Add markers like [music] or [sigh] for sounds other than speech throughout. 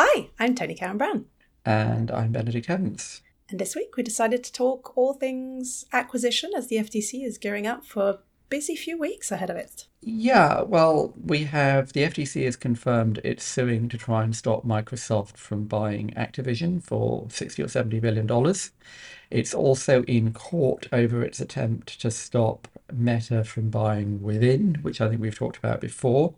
Hi, I'm Toni Cowan-Brown. And I'm Benedict Evans. And this week we decided to talk all things acquisition as the FTC is gearing up for a busy few weeks ahead of it. Yeah, well, we have the FTC has confirmed it's suing to try and stop Microsoft from buying Activision for 60 or 70 billion dollars. It's also in court over its attempt to stop Meta from buying Within, which I think we've talked about before.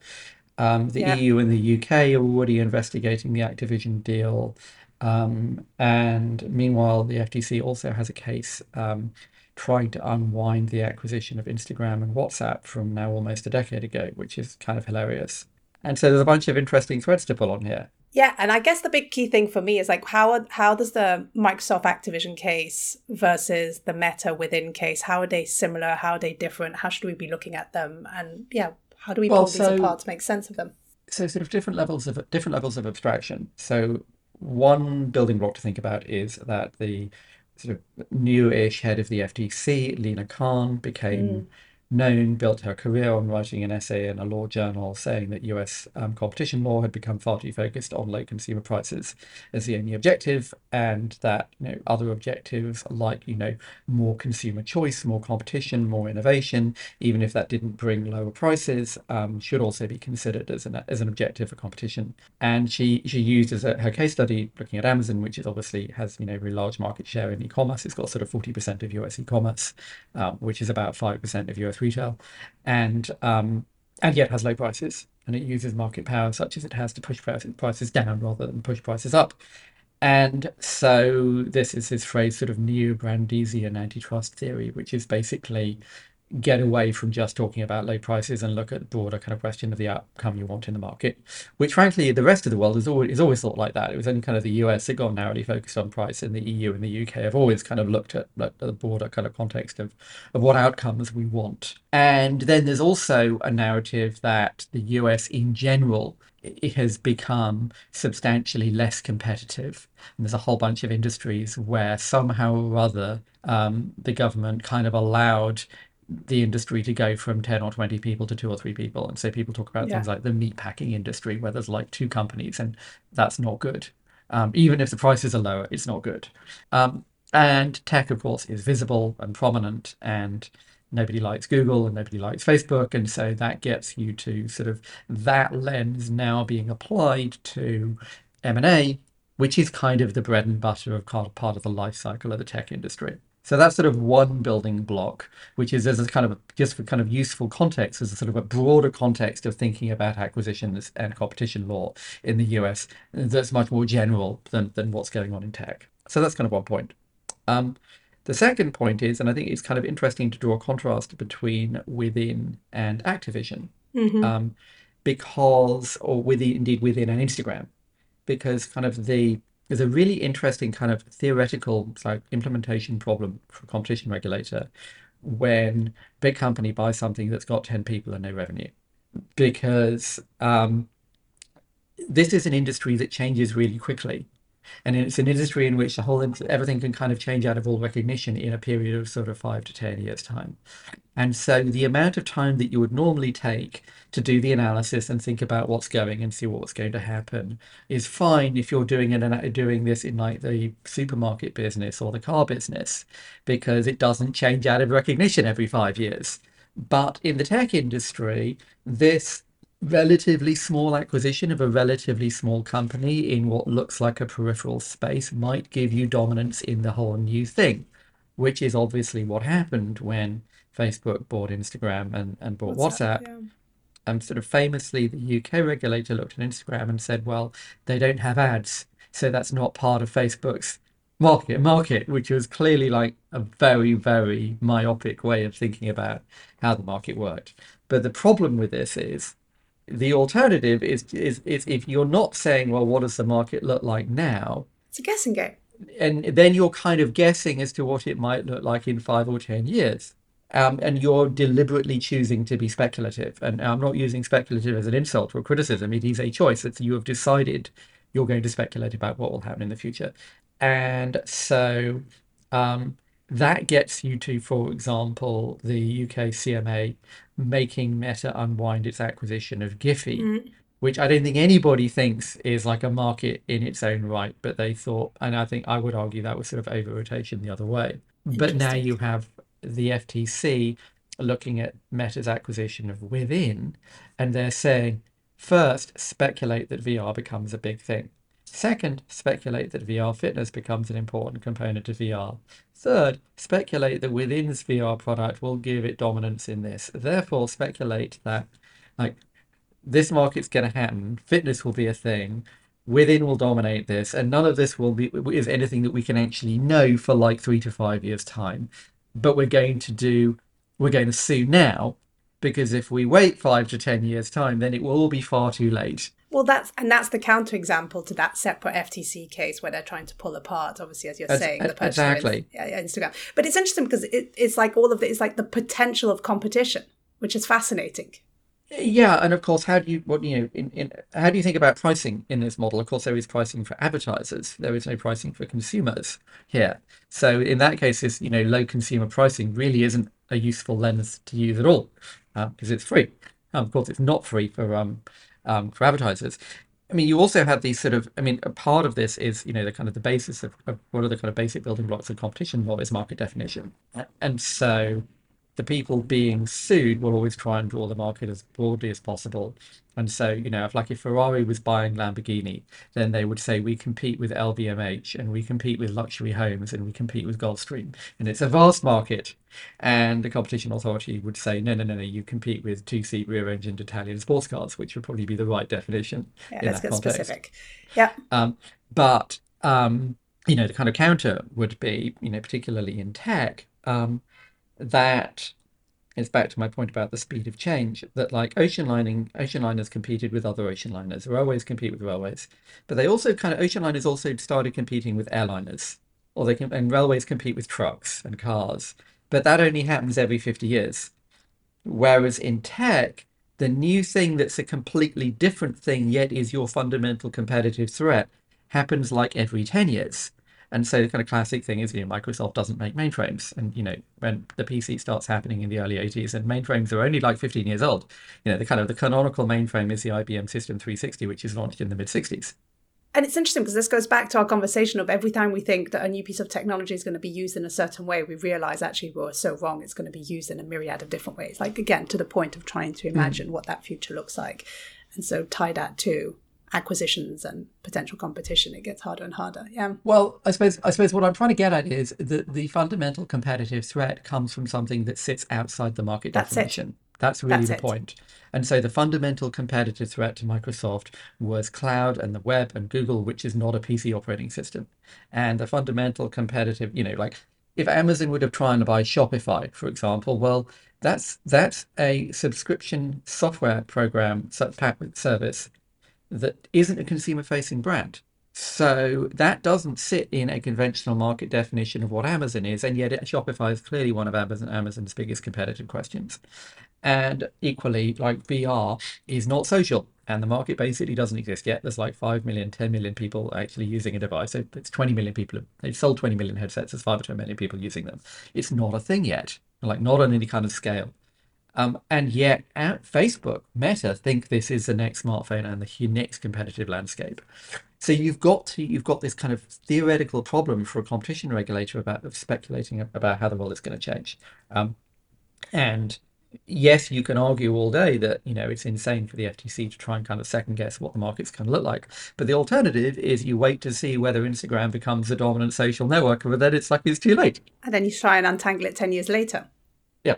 Um, the yeah. EU and the UK are already investigating the Activision deal. Um, and meanwhile, the FTC also has a case um, trying to unwind the acquisition of Instagram and WhatsApp from now almost a decade ago, which is kind of hilarious. And so there's a bunch of interesting threads to pull on here. Yeah, and I guess the big key thing for me is like how how does the Microsoft Activision case versus the Meta within case how are they similar? How are they different? How should we be looking at them? And yeah, how do we well, pull so, these apart to make sense of them? So sort of different levels of different levels of abstraction. So one building block to think about is that the sort of new-ish head of the FTC, Lina Khan, became mm known built her career on writing an essay in a law journal saying that US um, competition law had become far too focused on low consumer prices as the only objective, and that you know other objectives like you know more consumer choice, more competition, more innovation, even if that didn't bring lower prices, um, should also be considered as an as an objective for competition. And she she used as a, her case study looking at Amazon, which is obviously has you know very large market share in e-commerce. It's got sort of forty percent of US e-commerce, um, which is about five percent of US retail, and um, and yet has low prices, and it uses market power such as it has to push prices down rather than push prices up. And so this is his phrase, sort of neo-Brandeisian antitrust theory, which is basically get away from just talking about low prices and look at the broader kind of question of the outcome you want in the market, which frankly the rest of the world is always, is always thought like that. It was only kind of the US that got narrowly focused on price, and the EU and the UK have always kind of looked at, at the broader kind of context of, of what outcomes we want. And then there's also a narrative that the US in general it has become substantially less competitive. And there's a whole bunch of industries where somehow or other um, the government kind of allowed the industry to go from 10 or 20 people to two or three people. And so people talk about yeah. things like the meat packing industry, where there's like two companies, and that's not good. Um, even if the prices are lower, it's not good. Um, and tech, of course, is visible and prominent, and nobody likes Google and nobody likes Facebook. And so that gets you to sort of that lens now being applied to M&A, which is kind of the bread and butter of part of the life cycle of the tech industry. So that's sort of one building block, which is as a kind of just for kind of useful context, as a sort of a broader context of thinking about acquisitions and competition law in the US that's much more general than, than what's going on in tech. So that's kind of one point. Um, the second point is, and I think it's kind of interesting to draw a contrast between within and Activision, mm-hmm. um, because, or within, indeed within an Instagram, because kind of the there's a really interesting kind of theoretical like implementation problem for a competition regulator when big company buys something that's got 10 people and no revenue. Because um, this is an industry that changes really quickly and it's an industry in which the whole everything can kind of change out of all recognition in a period of sort of five to ten years time. And so the amount of time that you would normally take to do the analysis and think about what's going and see what's going to happen is fine if you're doing it and doing this in like the supermarket business or the car business because it doesn't change out of recognition every five years. But in the tech industry this relatively small acquisition of a relatively small company in what looks like a peripheral space might give you dominance in the whole new thing, which is obviously what happened when Facebook bought Instagram and, and bought WhatsApp. WhatsApp yeah. And sort of famously, the UK regulator looked at Instagram and said, well, they don't have ads. So that's not part of Facebook's market market which was clearly like a very very myopic way of thinking about how the market worked but the problem with this is the alternative is, is is if you're not saying, well, what does the market look like now? It's a guessing game. And then you're kind of guessing as to what it might look like in five or ten years. Um, and you're deliberately choosing to be speculative. And I'm not using speculative as an insult or criticism. It is a choice. It's you have decided you're going to speculate about what will happen in the future. And so um, that gets you to, for example, the UK CMA making Meta unwind its acquisition of Giphy. Mm. which I don't think anybody thinks is like a market in its own right, but they thought, and I think I would argue that was sort of over rotation the other way. But now you have the FTC looking at Meta's acquisition of Within, and they're saying, first, speculate that VR becomes a big thing. Second, speculate that VR fitness becomes an important component of VR. Third, speculate that Within's VR product will give it dominance in this. Therefore, speculate that like this market's going to happen. Fitness will be a thing. Within will dominate this, and none of this will be is anything that we can actually know for like three to five years time. But we're going to do, we're going to sue now, because if we wait five to ten years time, then it will all be far too late. Well, that's and that's the counterexample to that separate FTC case where they're trying to pull apart, obviously, as you're As- saying, the person exactly. Instagram. But it's interesting because it, it's like all of it is like the potential of competition, which is fascinating. Yeah, and of course, how do you what you know in, in how do you think about pricing in this model? Of course, there is pricing for advertisers. There is no pricing for consumers here. So in that case, this you know low consumer pricing really isn't a useful lens to use at all because it's free. Um, of course, it's not free for um, um, for advertisers. I mean, you also have these sort of. I mean, a part of this is you know the kind of the basis of, of what are the kind of basic building blocks of competition law is market definition, and so the people being sued will always try and draw the market as broadly as possible. And so, you know, if like if Ferrari was buying Lamborghini, then they would say we compete with LVMH and we compete with luxury homes and we compete with Gulfstream. And it's a vast market. And the competition authority would say, no, no, no, no, you compete with two-seat rear-engined Italian sports cars, which would probably be the right definition Yeah, let's get context. specific. Yeah. Um, but um, you know, the kind of counter would be, you know, particularly in tech, um, that it's back to my point about the speed of change. That like ocean lining, ocean liners competed with other ocean liners. Railways compete with railways, but they also kind of ocean liners also started competing with airliners, or they can and railways compete with trucks and cars. But that only happens every fifty years. Whereas in tech, the new thing that's a completely different thing, yet is your fundamental competitive threat, happens like every 10 years. And so the kind of classic thing is, you know, Microsoft doesn't make mainframes. And, you know, when the PC starts happening in the early 80s and mainframes are only like 15 years old, you know, the kind of the canonical mainframe is the IBM System 360, which is launched in the mid 60s. And it's interesting because this goes back to our conversation of every time we think that a new piece of technology is going to be used in a certain way, we realize actually we're so wrong. It's going to be used in a myriad of different ways. Like, again, to the point of trying to hmm. imagine what that future looks like. And so tie that to acquisitions and potential competition, it gets harder and harder. Yeah. Well, I suppose I suppose what I'm trying to get at is that the fundamental competitive threat comes from something that sits outside the market That's it. definition. That's really That's the it. point. And so the fundamental competitive threat to Microsoft was cloud and the web and Google, which is not a PC operating system. And the fundamental competitive, you know, like if Amazon would have tried to buy Shopify, for example, well, that's that's a subscription software program pa- service that isn't a consumer facing brand. So that doesn't sit in a conventional market definition of what Amazon is, and yet it, Shopify is clearly one of Amazon, Amazon's biggest competitive questions. And equally, like VR is not social, and the market basically doesn't exist yet. There's like 5 million, 10 million people actually using a device. So it's 20 million people. They've sold 20 million headsets. There's 5 or 10 million people using them. It's not a thing yet, like not on any kind of scale. Um, and yet, at Facebook, Meta think this is the next smartphone and the next competitive landscape. So you've got to you've got this kind of theoretical problem for a competition regulator about of speculating about how the world is going to change. Um, and yes, you can argue all day that you know it's insane for the FTC to try and kind of second guess what the market's going to look like. But the alternative is you wait to see whether Instagram becomes the dominant social network, but then it's like it's too late. And then you try and untangle it 10 years later. Yeah.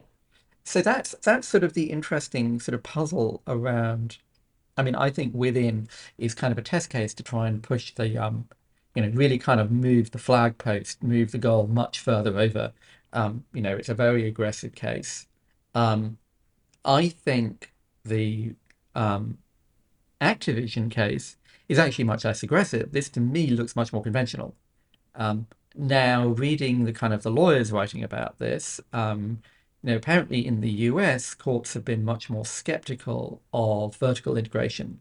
So that's that's sort of the interesting sort of puzzle around. I mean, I think within is kind of a test case to try and push the um, you know, really kind of move the flag post, move the goal much further over. Um, you know, it's a very aggressive case. Um, I think the um, Activision case is actually much less aggressive. This to me looks much more conventional. Um, now, reading the kind of the lawyers writing about this, um, know, apparently in the US, courts have been much more skeptical of vertical integration.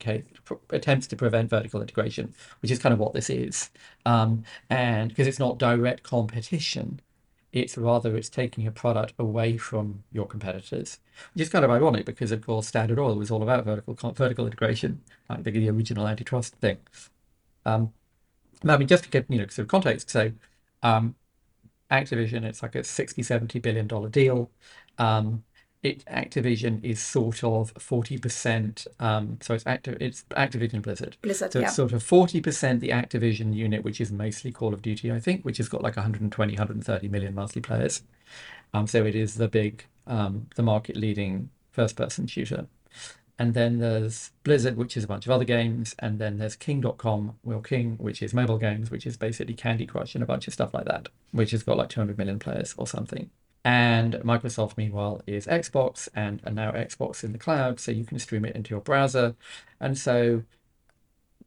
Okay, attempts to prevent vertical integration, which is kind of what this is, um, and because it's not direct competition, It's rather it's taking a product away from your competitors, which is kind of ironic because of course Standard Oil was all about vertical vertical integration, like the, original antitrust thing. Um, I mean, just to get you know sort of context, so um, Activision, it's like a 60, 70 billion dollar deal. Um, it Activision is sort of 40%, um, so it's, Activ- it's Activision Blizzard. Blizzard, so yeah. it's sort of 40% the Activision unit, which is mostly Call of Duty, I think, which has got like 120, 130 million monthly players. Um, so it is the big, um, the market leading first person shooter. And then there's Blizzard, which is a bunch of other games. And then there's King.com, Will King, which is mobile games, which is basically Candy Crush and a bunch of stuff like that, which has got like 200 million players or something. And Microsoft, meanwhile, is Xbox and, now Xbox in the cloud, so you can stream it into your browser. And so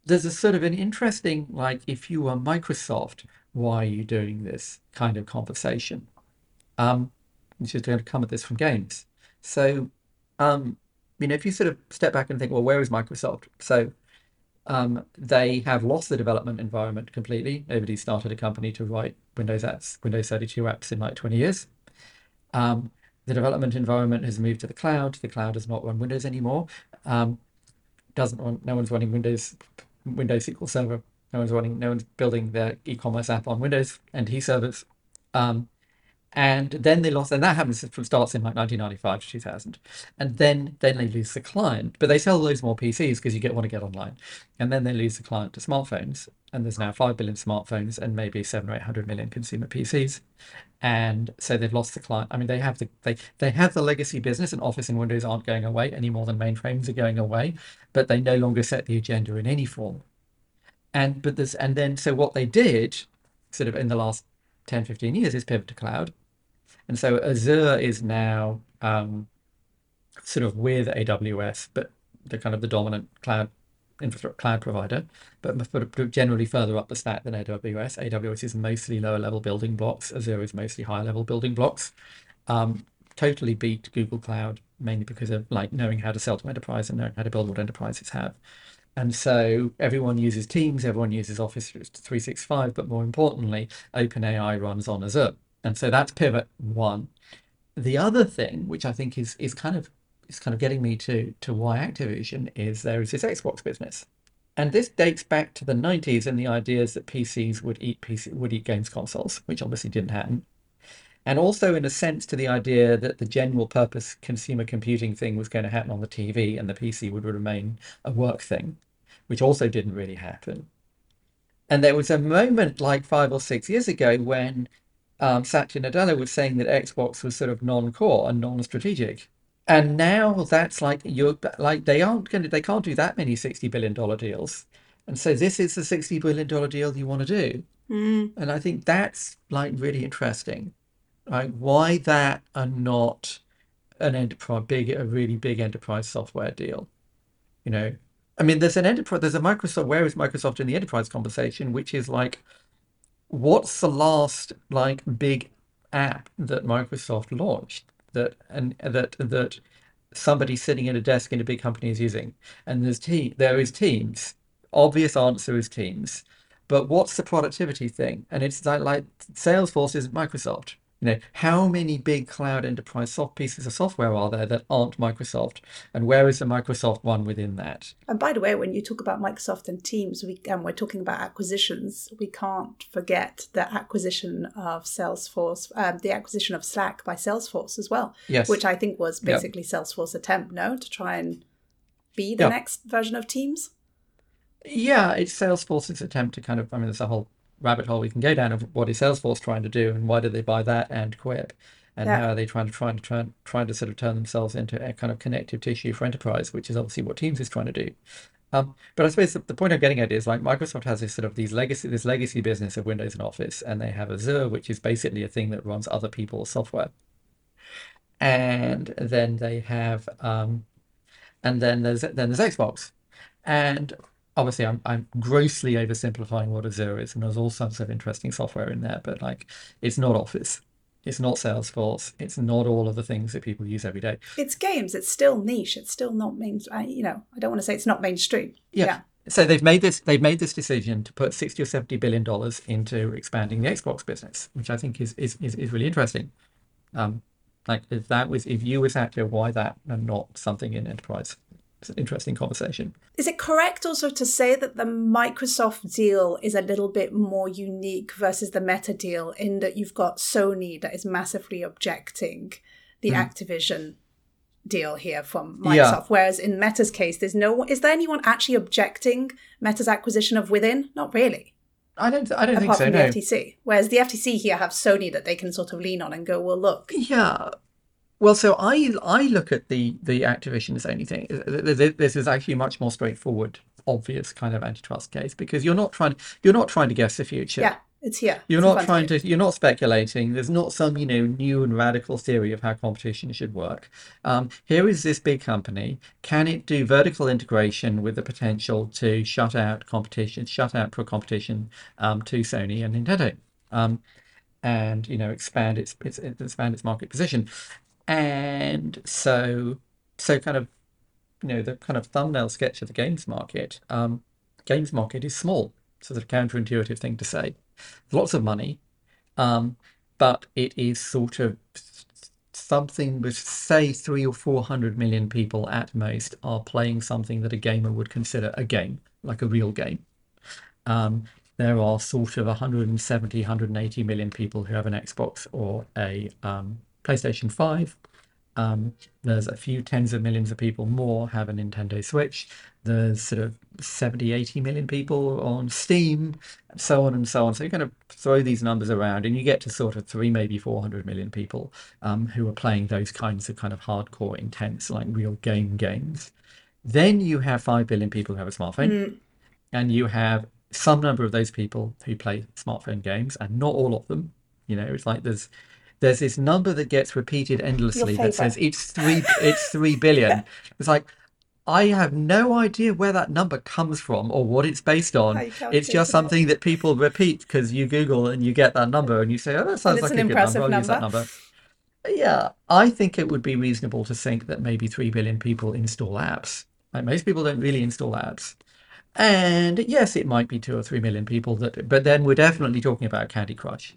there's a sort of an interesting, like, if you are Microsoft, why are you doing this kind of conversation? Um, which is going to come at this from games. So, um, you know, if you sort of step back and think, well, where is Microsoft? So, um, they have lost the development environment completely. Nobody started a company to write Windows apps, Windows 32 apps in like 20 years. Um, the development environment has moved to the cloud. The cloud does not run Windows anymore. Um, doesn't run, no one's running Windows Windows SQL Server. No one's running. No one's building their e-commerce app on Windows NT servers. Um, and then they lost, and that happens from starts in like 1995 to 2000, and then then they lose the client, but they sell loads more PCs because you get want to get online, and then they lose the client to smartphones, and there's now five billion smartphones and maybe seven or eight hundred million consumer PCs, and so they've lost the client. I mean, they have the they they have the legacy business, and Office and Windows aren't going away any more than mainframes are going away, but they no longer set the agenda in any form, and but this and then so what they did, sort of in the last 10, 15 years, is pivot to cloud and so Azure is now um, sort of with AWS, but they're kind of the dominant cloud infrastructure cloud provider, but generally further up the stack than AWS. AWS is mostly lower level building blocks. Azure is mostly higher level building blocks. Um, totally beat Google Cloud mainly because of like knowing how to sell to enterprise and knowing how to build what enterprises have. And so everyone uses Teams, everyone uses Office 365, but more importantly, OpenAI runs on Azure. And so that's pivot one. The other thing, which I think is is kind of is kind of getting me to to why Activision is there is this Xbox business. And this dates back to the 90s and the ideas that PCs would eat PC would eat games consoles, which obviously didn't happen. And also in a sense to the idea that the general purpose consumer computing thing was going to happen on the TV and the PC would remain a work thing, which also didn't really happen. And there was a moment like five or six years ago when um, Satya Nadella was saying that Xbox was sort of non-core and non-strategic. And now that's like you're like they aren't going to they can't do that many sixty billion dollar deals, and so this is the sixty billion dollar deal you want to do. Mm. And I think that's like really interesting. Like why that and not an enterprise big a really big enterprise software deal. You know, I mean, there's an enterprise. There's a Microsoft. Where is Microsoft in the enterprise conversation? Which is like what's the last like big app that Microsoft launched that and that that somebody sitting at a desk in a big company is using? And there's team there is Teams. Obvious answer is Teams. But what's the productivity thing? And it's like, like Salesforce isn't Microsoft. You know, how many big cloud enterprise soft pieces of software are there that aren't Microsoft? And where is the Microsoft one within that? And by the way, when you talk about Microsoft and Teams, we and we're talking about acquisitions, we can't forget the acquisition of Salesforce, um, the acquisition of Slack by Salesforce as well. Yes. Which I think was basically yep. Salesforce attempt, no, to try and be the yep. next version of Teams. Yeah, it's Salesforce's attempt to kind of. I mean, there's a whole rabbit hole we can go down of what is Salesforce trying to do and why did they buy that and Quip and yeah. how are they trying to try to try, trying to sort of turn themselves into a kind of connective tissue for enterprise, which is obviously what Teams is trying to do. Um, but I suppose the, the, point I'm getting at is like Microsoft has this sort of these legacy this legacy business of Windows and Office, and they have Azure, which is basically a thing that runs other people's software. And then they have um, and then there's then there's Xbox. And obviously I'm, I'm grossly oversimplifying what Azure is, and there's all sorts of interesting software in there, but like it's not Office. It's not Salesforce. It's not all of the things that people use every day. It's games. It's still niche. It's still not main. You know, I don't want to say it's not mainstream. Yeah. yeah. so they've made this they've made this decision to put 60 or 70 billion dollars into expanding the xbox business which i think is is, is, is really interesting um like if that was if you were Satya, why that and not something in enterprise it's an interesting conversation is it correct also to say that the microsoft deal is a little bit more unique versus the meta deal in that you've got sony that is massively objecting the mm. activision deal here from Microsoft. Yeah. Whereas in Meta's case, there's no is there anyone actually objecting Meta's acquisition of Within? Not really. I don't. I don't Apart think so. From no. the FTC, whereas the FTC here have Sony that they can sort of lean on and go, well, look. Yeah. Well, so I I look at the the Activision Sony thing. This is actually a much more straightforward, obvious kind of antitrust case because you're not trying you're not trying to guess the future. Yeah. It's here. You're it's not trying to. You're not speculating. There's not some you know new and radical theory of how competition should work. Um, here is this big company. Can it do vertical integration with the potential to shut out competition, shut out pro competition um, to Sony and Nintendo, um, and you know expand its, its expand its market position. And so so kind of you know the kind of thumbnail sketch of the games market. Um, games market is small. So the counterintuitive thing to say lots of money, um, but it is sort of something with say three or four hundred million people at most are playing something that a gamer would consider a game, like a real game. Um, there are sort of 170, 180 million people who have an Xbox or a um, PlayStation 5 um, there's a few tens of millions of people more have a Nintendo Switch. There's sort of 70, 80 million people on Steam, and so on and so on. So you kind of throw these numbers around and you get to sort of three, maybe 400 million people um, who are playing those kinds of kind of hardcore, intense, like real game games. Then you have 5 billion people who have a smartphone. Mm. And you have some number of those people who play smartphone games, and not all of them. You know, it's like there's there's this number that gets repeated endlessly that says it's three it's three billion. [laughs] It's like I have no idea where that number comes from or what it's based on. It's just something it. that people repeat because you Google and you get that number and you say, "Oh, that sounds like a good number. I'll number. use that number." Yeah, I think it would be reasonable to think that maybe three billion people install apps. Like most people don't really install apps. And yes, it might be two or three million people that, but then we're definitely talking about Candy Crush.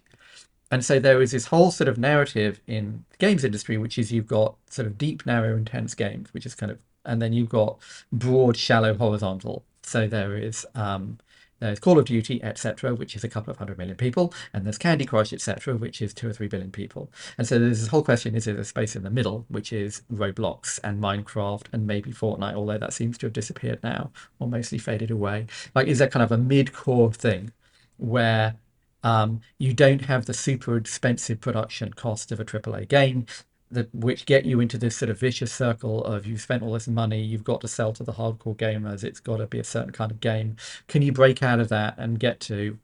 And so there is this whole sort of narrative in the games industry, which is you've got sort of deep, narrow, intense games, which is kind of, and then you've got broad, shallow, horizontal. So there is um, there's Call of Duty, etc., which is a couple of hundred million people, and there's Candy Crush, etc., which is two or three billion people. And so there's this whole question: is there a space in the middle, which is Roblox and Minecraft and maybe Fortnite, although that seems to have disappeared now or mostly faded away? Like, is there kind of a mid-core thing where um, you don't have the super expensive production cost of a AAA game, that which get you into this sort of vicious circle of you've spent all this money, you've got to sell to the hardcore gamers, it's got to be a certain kind of game. Can you break out of that and get to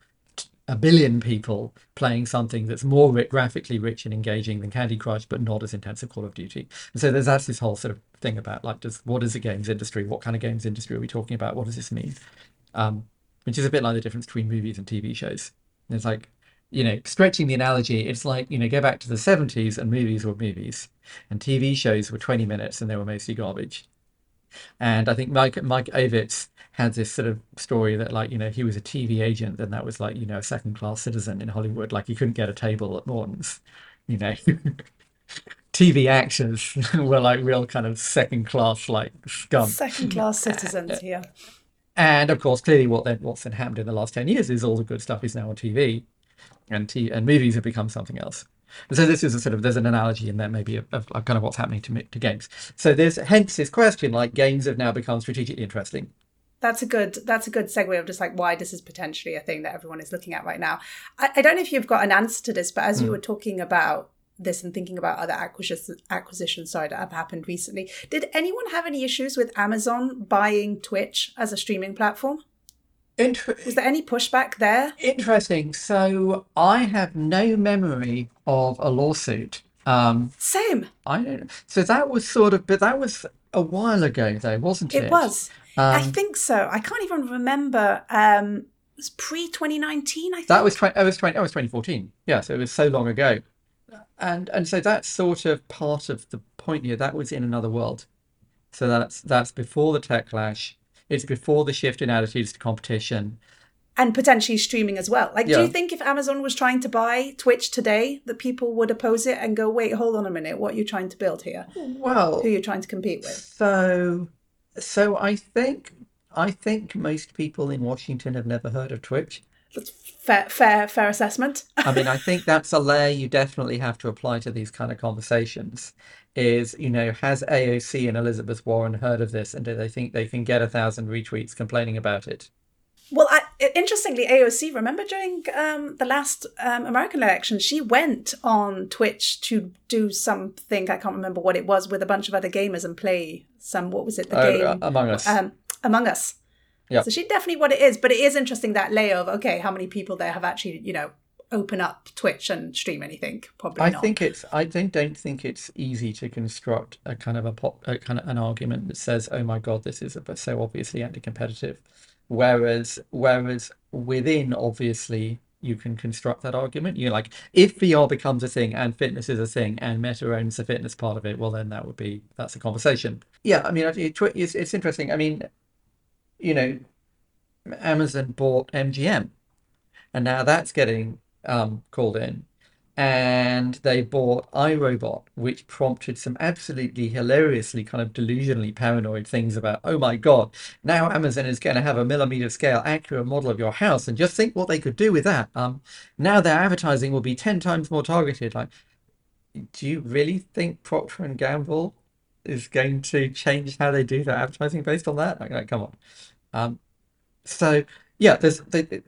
a billion people playing something that's more graphically rich and engaging than Candy Crush, but not as intense as Call of Duty. And so there's that's this whole sort of thing about like, does what is the games industry? What kind of games industry are we talking about? What does this mean? Um, which is a bit like the difference between movies and TV shows. It's like, you know, stretching the analogy, it's like, you know, go back to the 70s and movies were movies and TV shows were 20 minutes and they were mostly garbage. And I think Mike Mike Ovitz had this sort of story that like, you know, he was a TV agent and that was like, you know, a second class citizen in Hollywood. Like he couldn't get a table at Morton's, you know. [laughs] TV actors [laughs] were like real kind of second class like scum. Second class citizens here. And of course, clearly, what then what's then happened in the last ten years is all the good stuff is now on TV, and t- and movies have become something else. And so this is a sort of there's an analogy in there maybe of, of, of kind of what's happening to to games. So there's hence this question like games have now become strategically interesting. That's a good that's a good segue of just like why this is potentially a thing that everyone is looking at right now. I, I don't know if you've got an answer to this, but as mm. you hmm. were talking about this and thinking about other acquisitions acquisitions sorry that have happened recently. Did anyone have any issues with amazon buying twitch as a streaming platform? Inter- was there any pushback there? Interesting. So i have no memory of a lawsuit um same. I don't so that was sort of but that was a while ago though wasn't it it? was. Um, i think so. I can't even remember um it was pre 2019 i think. that was 20 it was 20 that was 2014 yeah so it was so long ago and and so that's sort of part of the point here. That was in another world. So that's that's before the techlash. it's before the shift in attitudes to competition and potentially streaming as well. Like, Yeah. do you think if Amazon was trying to buy Twitch today, that people would oppose it and go, "Wait, hold on a minute, what are you trying to build here? well Who are you trying to compete with?" so so i think i think most people in washington have never heard of twitch That's fair, fair, fair assessment. [laughs] I mean, I think that's a layer you definitely have to apply to these kind of conversations. Is, you know, has AOC and Elizabeth Warren heard of this, and do they think they can get a thousand retweets complaining about it? Well, I, interestingly, AOC, remember during um, the last um, American election, she went on Twitch to do something, I can't remember what it was, with a bunch of other gamers and play some, what was it, the Oh, game? Among Us. Um, Among Us. Yeah. So she definitely what it is, but it is interesting that layer of, okay, how many people there have actually, you know, open up Twitch and stream anything? Probably I not. think it's. I don't don't think it's easy to construct a kind of a pop, a kind of an argument that says, "Oh my God, this is a, so obviously anti-competitive," whereas whereas within obviously you can construct that argument. You're like, if VR becomes a thing and fitness is a thing and Meta owns the fitness part of it, well then that would be that's a conversation. Yeah, I mean, it, it- it's it's interesting. I mean, you know, Amazon bought MGM, and now that's getting um, called in. And they bought iRobot, which prompted some absolutely hilariously kind of delusionally paranoid things about, oh my God, now Amazon is going to have a millimeter scale accurate model of your house. And just think what they could do with that. Um, now their advertising will be 10 times more targeted. Like, do you really think Procter and Gamble is going to change how they do their advertising based on that? Like, like, come on. Um, so yeah, there's they,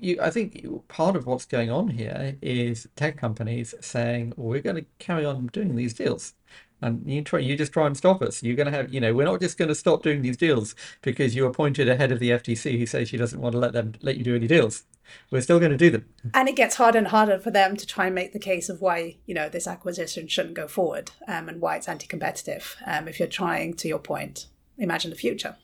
you. I think part of what's going on here is tech companies saying we're going to carry on doing these deals, and you try you just try and stop us. You're going to have you know we're not just going to stop doing these deals because you appointed a head of the FTC who says she doesn't want to let them let you do any deals. We're still going to do them. and it gets harder and harder for them to try and make the case of why you know this acquisition shouldn't go forward um, and why it's anti-competitive um, if you're trying to your point imagine the future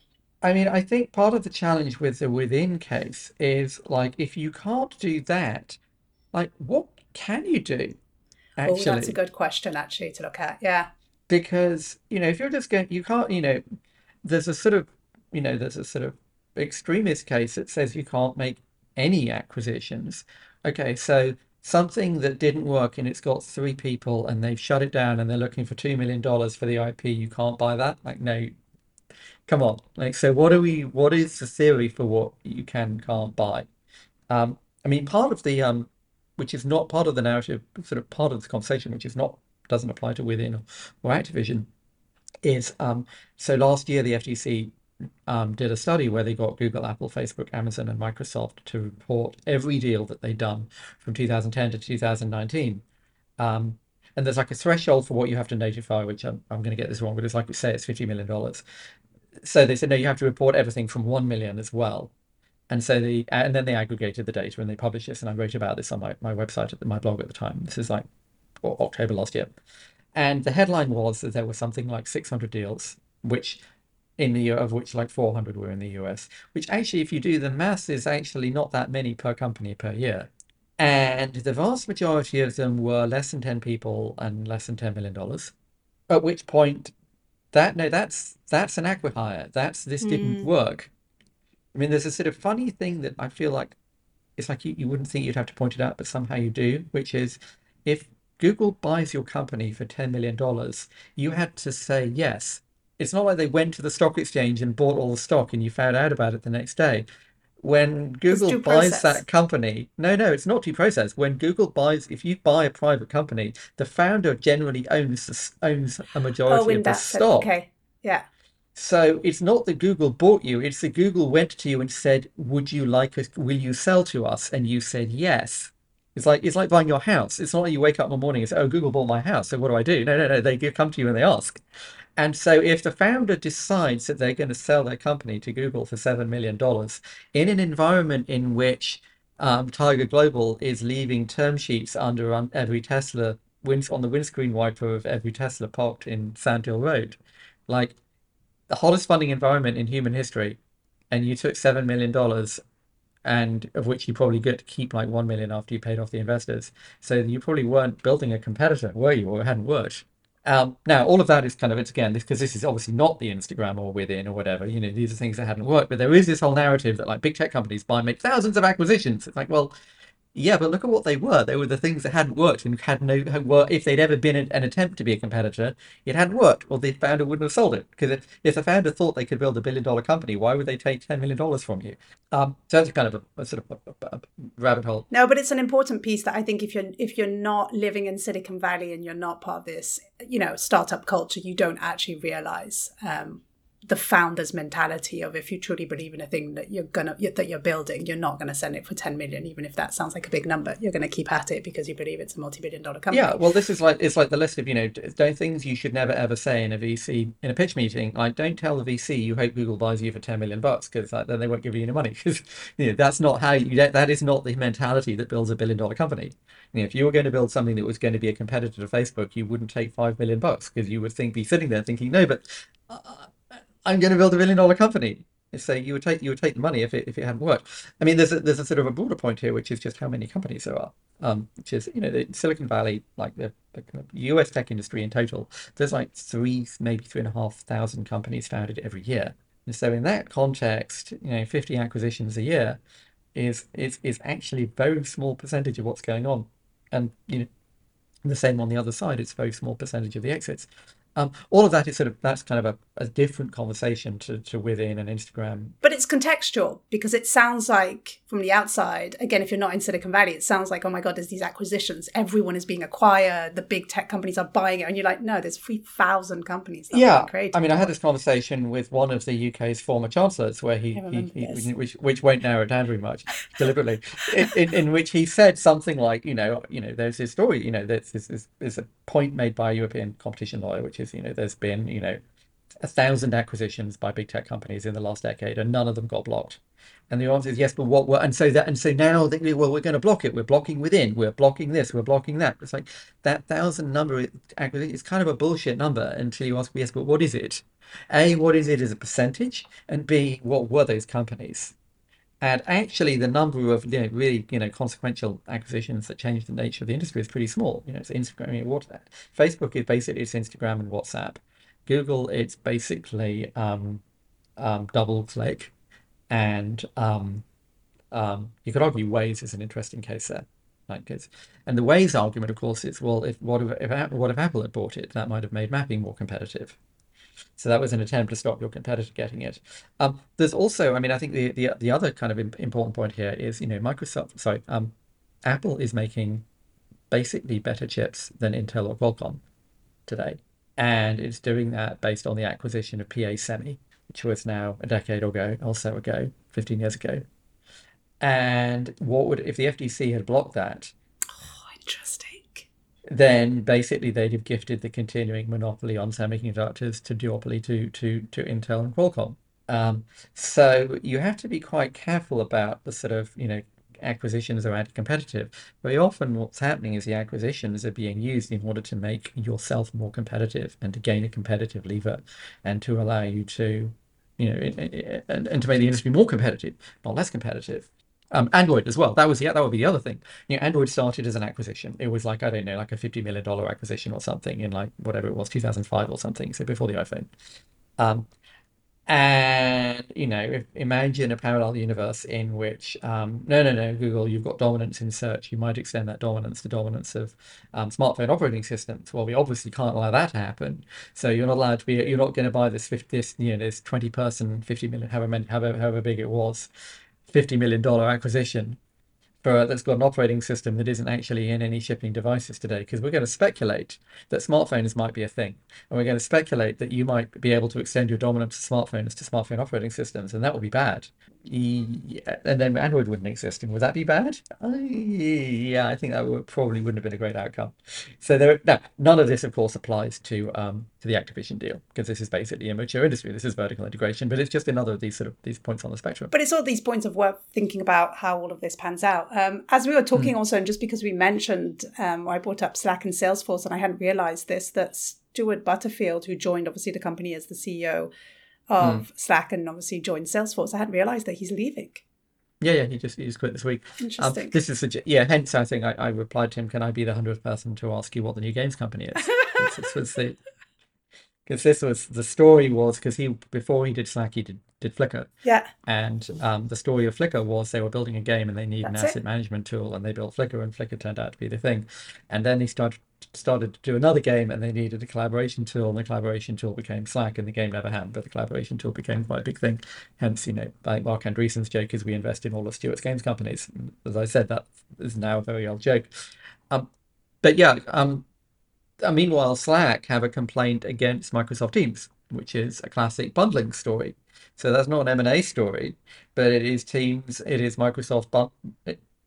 I mean, I think part of the challenge with the within case is like if you can't do that, like what can you do oh that's a good question actually to look at yeah because you know if you're just going you can't you know there's a sort of you know there's a sort of extremist case that says you can't make any acquisitions. Okay so something that didn't work and it's got three people and they've shut it down and they're looking for two million dollars for the IP you can't buy that? Like no. Come on. Like so what are we what is the theory for what you can can't buy? Um I mean part of the um which is not part of the narrative sort of part of the conversation which is not doesn't apply to within or, Activision is um, so last year the FTC um, did a study where they got Google, Apple, Facebook, Amazon, and Microsoft to report every deal that they'd done from 2010 to 2019. Um, and there's like a threshold for what you have to notify, which I'm, I'm going to get this wrong, but it's like we say it's $50 million. So they said, no, you have to report everything from 1 million as well. And so the and then they aggregated the data and they published this, and I wrote about this on my, my website at my blog at the time. This is like or October last year. And the headline was that there were something like 600 deals, which in the of which like 400 were in the US, which actually, if you do the math, is actually not that many per company per year. And the vast majority of them were less than 10 people and less than $10 million. At which point, that no, that's that's an acquihire. That's this didn't hmm. work. I mean, there's a sort of funny thing that I feel like it's like you, you wouldn't think you'd have to point it out, but somehow you do, which is if Google buys your company for $10 million, you had to say yes. It's not like they went to the stock exchange and bought all the stock and you found out about it the next day. When Google buys process. that company, no, no, it's not due process. When Google buys, if you buy a private company, the founder generally owns the, owns a oh majority in of the stock. okay yeah So it's not that Google bought you, it's that Google went to you and said, Would you like us, will you sell to us? And you said yes. It's like it's like buying your house. It's not like you wake up in the morning and say, Oh, Google bought my house, so what do I do? No, no, no. They come to you and they ask. And so if the founder decides that they're going to sell their company to Google for $7 million in an environment in which um, Tiger Global is leaving term sheets under un- every Tesla on the windscreen wiper of every Tesla parked in Sand Hill Road, like the hottest funding environment in human history, and you took seven million dollars, and of which you probably get to keep like one million after you paid off the investors. So you probably weren't building a competitor, were you, or it hadn't worked? Um, now, all of that is kind of it's again because this is obviously not the Instagram or within or whatever. You know, these are things that hadn't worked, but there is this whole narrative that like big tech companies buy make thousands of acquisitions. It's like, well, yeah, but look at what they were. They were the things that hadn't worked and had no were if they'd ever been an, attempt to be a competitor, it hadn't worked, or the founder wouldn't have sold it. Because if, if the founder thought they could build a billion dollar company, why would they take ten million dollars from you? Um, so that's kind of a, a sort of a, a, rabbit hole. No, but it's an important piece that I think if you're if you're not living in Silicon Valley and you're not part of this, you know, startup culture, you don't actually realize um, the founder's mentality of if you truly believe in a thing that you're gonna that you're building, you're not gonna send it for 10 million, even if that sounds like a big number. You're gonna keep at it because you believe it's a multi-billion dollar company. Yeah, well, this is like it's like the list of you know things you should never ever say in a VC in a pitch meeting. Like, don't tell the VC you hope Google buys you for 10 million bucks because like, then they won't give you any money [laughs] because you know that's not how you that is not the mentality that builds a billion dollar company. You know, if you were going to build something that was going to be a competitor to Facebook, you wouldn't take five million bucks because you would think be sitting there thinking, no, but. Uh, I'm going to build a billion dollar company. So you would take you would take the money if it if it hadn't worked. I mean, there's a, there's a sort of a broader point here, which is just how many companies there are. Um, which is you know the Silicon Valley, like the, the U.S. tech industry in total, there's like three maybe three and a half thousand companies founded every year. And so in that context, you know, 50 acquisitions a year is is is actually a very small percentage of what's going on, and you know the same on the other side. It's a very small percentage of the exits. Um, all of that is sort of that's kind of a, a different conversation to, to within an Instagram. But it's contextual because it sounds like from the outside, again, if you're not in Silicon Valley, it sounds like, oh my God, there's these acquisitions. Everyone is being acquired. The big tech companies are buying it. And you're like, no, there's 3,000 companies. yeah. I mean, I had this conversation with one of the UK's former chancellors where he, he, he which, which won't narrow it down very much deliberately, [laughs] in, in, in, which he said something like, you know, you know, there's this story, you know, there's, there's, there's a point made by a European competition lawyer, which is, you know, there's been, you know, a thousand acquisitions by big tech companies in the last decade, and none of them got blocked. And the answer is yes, but what? Were, and so that, and so now they, well, we're going to block it. We're blocking within. We're blocking this. We're blocking that. It's like that thousand number is kind of a bullshit number until you ask, yes, but what is it? A, what is it as a percentage? And B, what were those companies? And actually, the number of you know, really you know consequential acquisitions that changed the nature of the industry is pretty small. You know, it's Instagram. I mean, Facebook is basically it's Instagram and WhatsApp. Google, it's basically um, um, DoubleClick, and um, um, you could argue Waze is an interesting case there. Like it's, and the Waze argument, of course, is well, if what if, if what if Apple had bought it? That might have made mapping more competitive. So that was an attempt to stop your competitor getting it. Um, there's also, I mean, I think the, the the other kind of important point here is, you know, Microsoft, sorry, um, Apple is making basically better chips than Intel or Qualcomm today, and it's doing that based on the acquisition of PA Semi, which was now a decade ago, or so ago, 15 years ago. And what would if the FTC had blocked that? Oh, interesting then basically they'd have gifted the continuing monopoly on semiconductors to duopoly to to to Intel and Qualcomm. Um, so you have to be quite careful about the sort of you know acquisitions are anti-competitive. Very often, what's happening is the acquisitions are being used in order to make yourself more competitive and to gain a competitive lever, and to allow you to, you know, and, and to make the industry more competitive, not less competitive. Um, Android as well. That was yeah, that would be the other thing. You know, Android started as an acquisition. It was like I don't know, like a fifty million dollar acquisition or something in like whatever it was, two thousand five or something. So before the iPhone. Um, and you know, imagine a parallel universe in which um, no, no, no, Google, you've got dominance in search. You might extend that dominance to dominance of um, smartphone operating systems. Well, we obviously can't allow that to happen. So you're not allowed to be. You're not going to buy this 50, this you know this twenty person, fifty million, however however however big it was $50 million acquisition for that's got an operating system that isn't actually in any shipping devices today because we're going to speculate that smartphones might be a thing and we're going to speculate that you might be able to extend your dominance to smartphones to smartphone operating systems and that will be bad yeah, and then android wouldn't exist and would that be bad? Yeah i think that would, probably wouldn't have been a great outcome. So there no none of this of course applies to um, to the activision deal because this is basically a mature industry. This is vertical integration but it's just another of these sort of these points on the spectrum. But it's all these points of work thinking about how all of this pans out. Um, as we were talking mm. also, and just because we mentioned, um, I brought up Slack and Salesforce, and I hadn't realized this, that Stewart Butterfield, who joined obviously the company as the CEO of mm. Slack and obviously joined Salesforce, I hadn't realized that he's leaving. Yeah, yeah, he just he just quit this week. Um, Interesting. Um, this is yeah. Hence, I think I, I replied to him. Can I be the hundredth person to ask you what the new games company is? this was the [laughs] because this was the story was because he before he did Slack he did did Flickr. Yeah. And um, the story of Flickr was they were building a game and they need That's an asset it. management tool and they built Flickr and Flickr turned out to be the thing. And then he started started to do another game and they needed a collaboration tool and the collaboration tool became Slack and the game never happened, but the collaboration tool became quite a big thing. Hence, you know, I think Marc Andreessen's joke is we invest in all of Stewart's games companies. As I said, that is now a very old joke. Um, but yeah, um, uh, meanwhile, Slack have a complaint against Microsoft Teams, which is a classic bundling story. So that's not an M&A story, but it is Teams, it is Microsoft,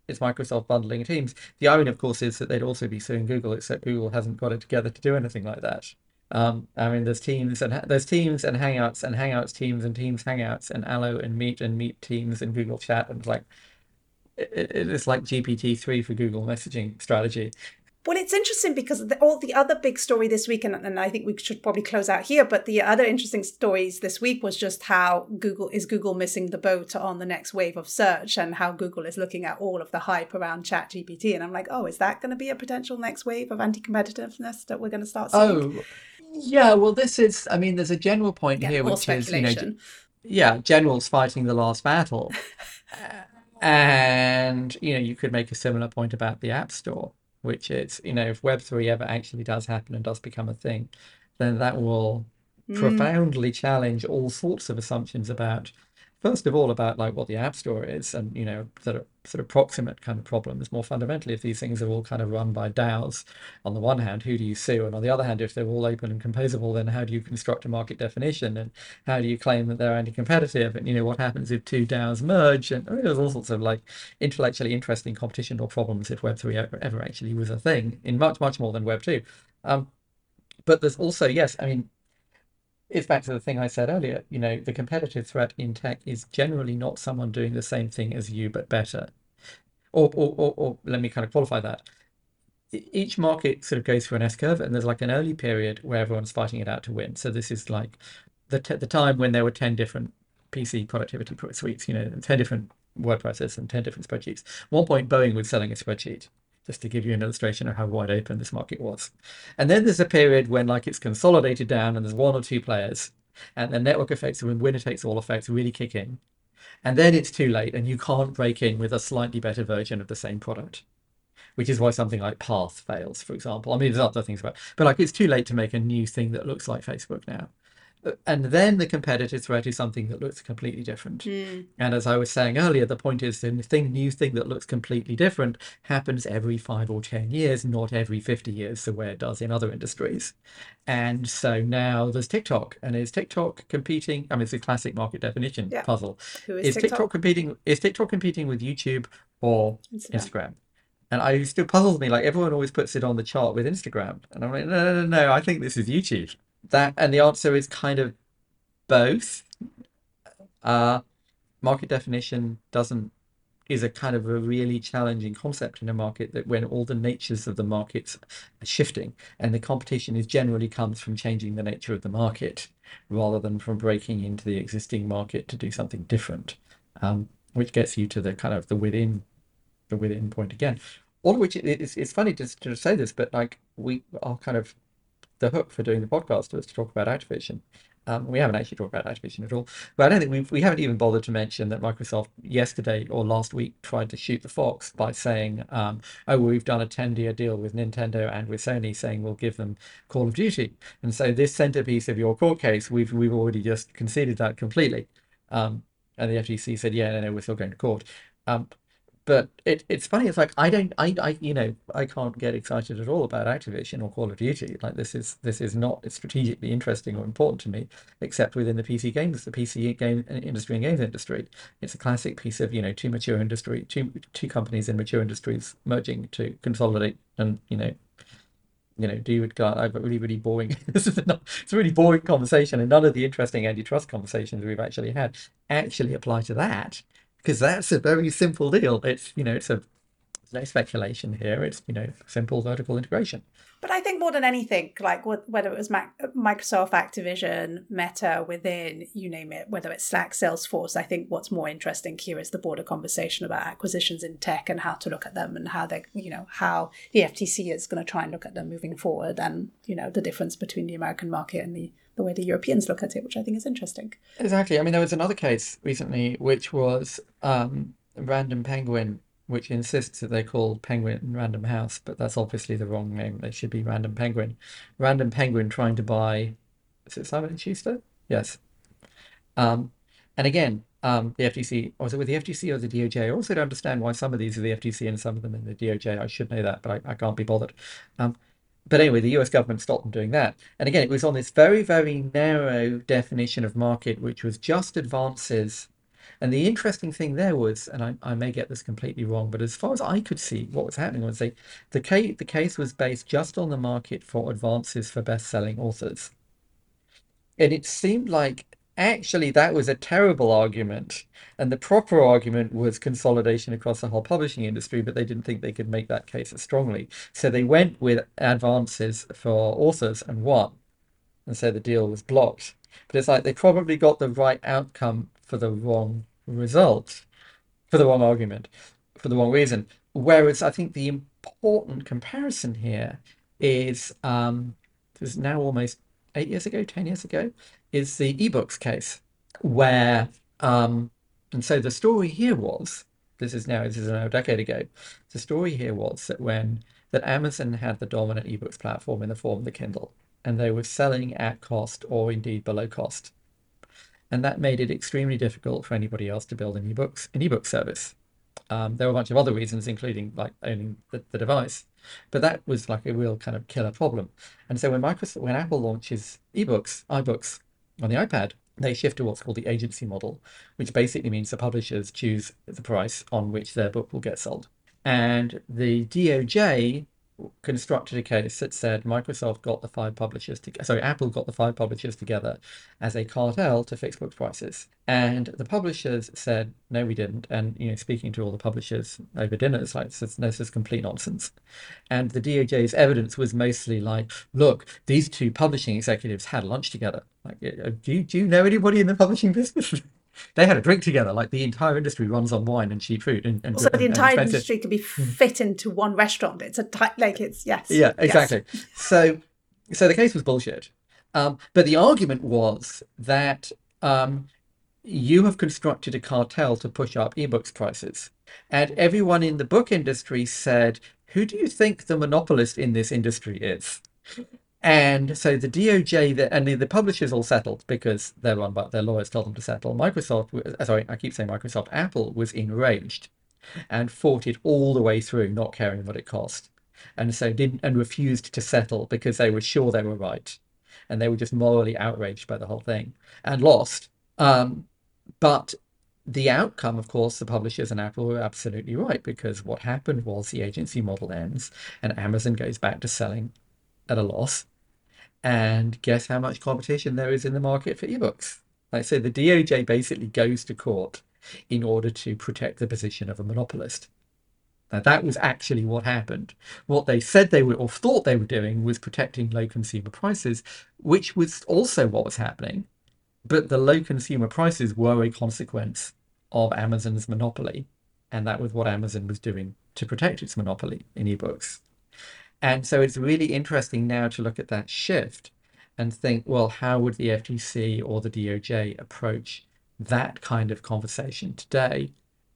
it's Microsoft bundling Teams. The irony, of course, is that they'd also be suing Google, except Google hasn't got it together to do anything like that. Um, I mean, there's Teams and there's Teams and Hangouts and Hangouts Teams and Teams Hangouts and Allo and Meet and Meet Teams and Google Chat and like it, it's like GPT three for Google messaging strategy. Well, it's interesting because the, all the other big story this week, and, and I think we should probably close out here. But the other interesting stories this week was just how Google is Google missing the boat on the next wave of search, and how Google is looking at all of the hype around Chat GPT. And I'm like, oh, is that going to be a potential next wave of anti-competitiveness that we're going to start seeing? Oh, yeah. Well, this is. I mean, there's a general point Yeah, here, which is you know, yeah, generals fighting the last battle, [laughs] and you know, you could make a similar point about the App Store, which is you know, if Web three ever actually does happen and does become a thing, then that will Mm. profoundly challenge all sorts of assumptions about first of all about like what the app store is and you know sort of sort of proximate kind of problems. More fundamentally if these things are all kind of run by DAOs on the one hand who do you sue? And on the other hand if they're all open and composable then how do you construct a market definition? And how do you claim that they're anti-competitive? And you know what happens if two DAOs merge? And I mean, there's all sorts of like intellectually interesting competition or problems if web3 ever, ever actually was a thing in much much more than web2 um, but there's also yes i mean it's back to the thing I said earlier. You know, the competitive threat in tech is generally not someone doing the same thing as you but better. Or, or, or, or let me kind of qualify that. Each market sort of goes through an S curve, and there's like an early period where everyone's fighting it out to win. So this is like the t- the time when there were ten different PC productivity suites, you know, ten different word processors and ten different spreadsheets. At one point, Boeing was selling a spreadsheet just to give you an illustration of how wide open this market was. And then there's a period when like it's consolidated down and there's one or two players, and the network effects and winner takes all effects really kick in. And then it's too late, and you can't break in with a slightly better version of the same product. Which is why something like Path fails, for example. I mean, there's other things about, but like it's too late to make a new thing that looks like Facebook now. And then the competitive threat is something that looks completely different. Mm. And as I was saying earlier, the point is the thing, new thing that looks completely different happens every five or 10 years, not every 50 years, the way it does in other industries. And so now there's TikTok. And is TikTok competing? I mean, it's a classic market definition Yeah. puzzle. Who Is is TikTok TikTok? competing? Is TikTok competing with YouTube or Instagram. Instagram? And I it still puzzles me. Like everyone always puts it on the chart with Instagram, and I'm like, no, no, no, no. I think this is YouTube. That and the answer is kind of both. Uh, market definition doesn't is a kind of a really challenging concept in a market that when all the natures of the markets are shifting and the competition is generally comes from changing the nature of the market rather than from breaking into the existing market to do something different um, which gets you to the kind of the within the within point again all of which it- it's, it's funny just to say this but like we are kind of the hook for doing the podcast was to talk about Activision. Um, we haven't actually talked about Activision at all, but I don't think we've, we haven't even bothered to mention that Microsoft yesterday or last week tried to shoot the fox by saying, um, "Oh, well, we've done a ten-year deal with Nintendo and with Sony, saying we'll give them Call of Duty." And so this centerpiece of your court case, we've we've already just conceded that completely. Um, and the FTC said, "Yeah, no, no, we're still going to court." But it, it's funny. It's like I don't, I, I, you know, I can't get excited at all about Activision or Call of Duty. Like this is this is not strategically interesting or important to me, except within the PC games, the PC game uh, industry and games industry. It's a classic piece of you know two mature industry, two two companies in mature industries merging to consolidate and you know. You know, do you I've a really, really boring. [laughs] This is not, it's a really boring conversation, and none of the interesting antitrust conversations we've actually had actually apply to that because that's a very simple deal. It's you know it's a there's no speculation here. It's you know simple vertical integration. But I think more than anything, like whether it was Mac, Microsoft, Activision, Meta, within you name it, whether it's Slack, Salesforce, I think what's more interesting here is the broader conversation about acquisitions in tech and how to look at them and how they, you know, how the FTC is going to try and look at them moving forward, and you know the difference between the American market and the the way the Europeans look at it, which I think is interesting. Exactly. I mean, there was another case recently, which was um, Random Penguin which insists that they call Penguin Random House, but that's obviously the wrong name. They should be Random Penguin. Random Penguin trying to buy, is it Simon and Schuster? Yes. Um, and again, um, the FTC, or it with the FTC or the DOJ? I also don't understand why some of these are the FTC and some of them in the DOJ. I should know that, but I, I can't be bothered. Um, but anyway, the US government stopped them doing that. And again, it was on this very, very narrow definition of market, which was just advances and the interesting thing there was, and I, I may get this completely wrong, but as far as I could see, what was happening was they, the case the case was based just on the market for advances for best-selling authors, and it seemed like actually that was a terrible argument, and the proper argument was consolidation across the whole publishing industry, but they didn't think they could make that case as strongly, so they went with advances for authors and won, and so the deal was blocked. But it's like they probably got the right outcome for the wrong result for the wrong argument, for the wrong reason. Whereas I think the important comparison here is um, this is now almost eight years ago, ten years ago, is the ebooks case, where um, and so the story here was this is now this is now a decade ago. The story here was that when that Amazon had the dominant ebooks platform in the form of the Kindle, and they were selling at cost or indeed below cost and that made it extremely difficult for anybody else to build an ebooks an ebook service. Um, there were a bunch of other reasons, including like owning the, the device, but that was like a real kind of killer problem. And so when Microsoft, when Apple launches ebooks, iBooks on the iPad, they shift to what's called the agency model, which basically means the publishers choose the price on which their book will get sold. And the DOJ constructed a case that said Microsoft got the five publishers to sorry Apple got the five publishers together as a cartel to fix book prices. And the publishers said no we didn't. And you know speaking to all the publishers over dinner it's like this, is complete nonsense. And the DOJ's evidence was mostly like look these two publishing executives had lunch together. Like do do you know anybody in the publishing business [laughs] they had a drink together. Like the entire industry runs on wine and cheap food. And, and also, the entire industry could be hmm. fit into one restaurant. It's a tight, like it's yes. Yeah, exactly. Yes. So, so the case was bullshit. Um, but the argument was that um, you have constructed a cartel to push up ebooks prices, and everyone in the book industry said, "Who do you think the monopolist in this industry is?" And so the DOJ the, and the, the, publishers all settled because by their lawyers told them to settle. Microsoft, uh, sorry, I keep saying Microsoft, Apple was enraged and fought it all the way through, not caring what it cost. And so didn't and refused to settle because they were sure they were right. And they were just morally outraged by the whole thing and lost. Um, but the outcome, of course, the publishers and Apple were absolutely right because what happened was the agency model ends and Amazon goes back to selling at a loss and guess how much competition there is in the market for ebooks? Like I say, the DOJ basically goes to court in order to protect the position of a monopolist. Now, that was actually what happened. What they said they were, or thought they were doing, was protecting low consumer prices, which was also what was happening. But the low consumer prices were a consequence of Amazon's monopoly. And that was what Amazon was doing to protect its monopoly in ebooks. And so it's really interesting now to look at that shift and think, well, how would the FTC or the DOJ approach that kind of conversation today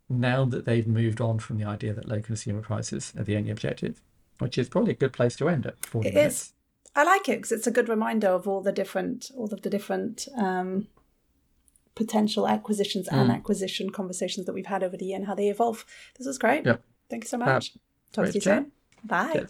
now that they've moved on from the idea that low consumer prices are the only objective, which is probably a good place to end at 40 it minutes. Is. I like it because it's a good reminder of all the different, all of the different um, potential acquisitions mm. and acquisition conversations that we've had over the year and how they evolve. This was great. Yep. Thank you so much. Talk to you soon. Bye.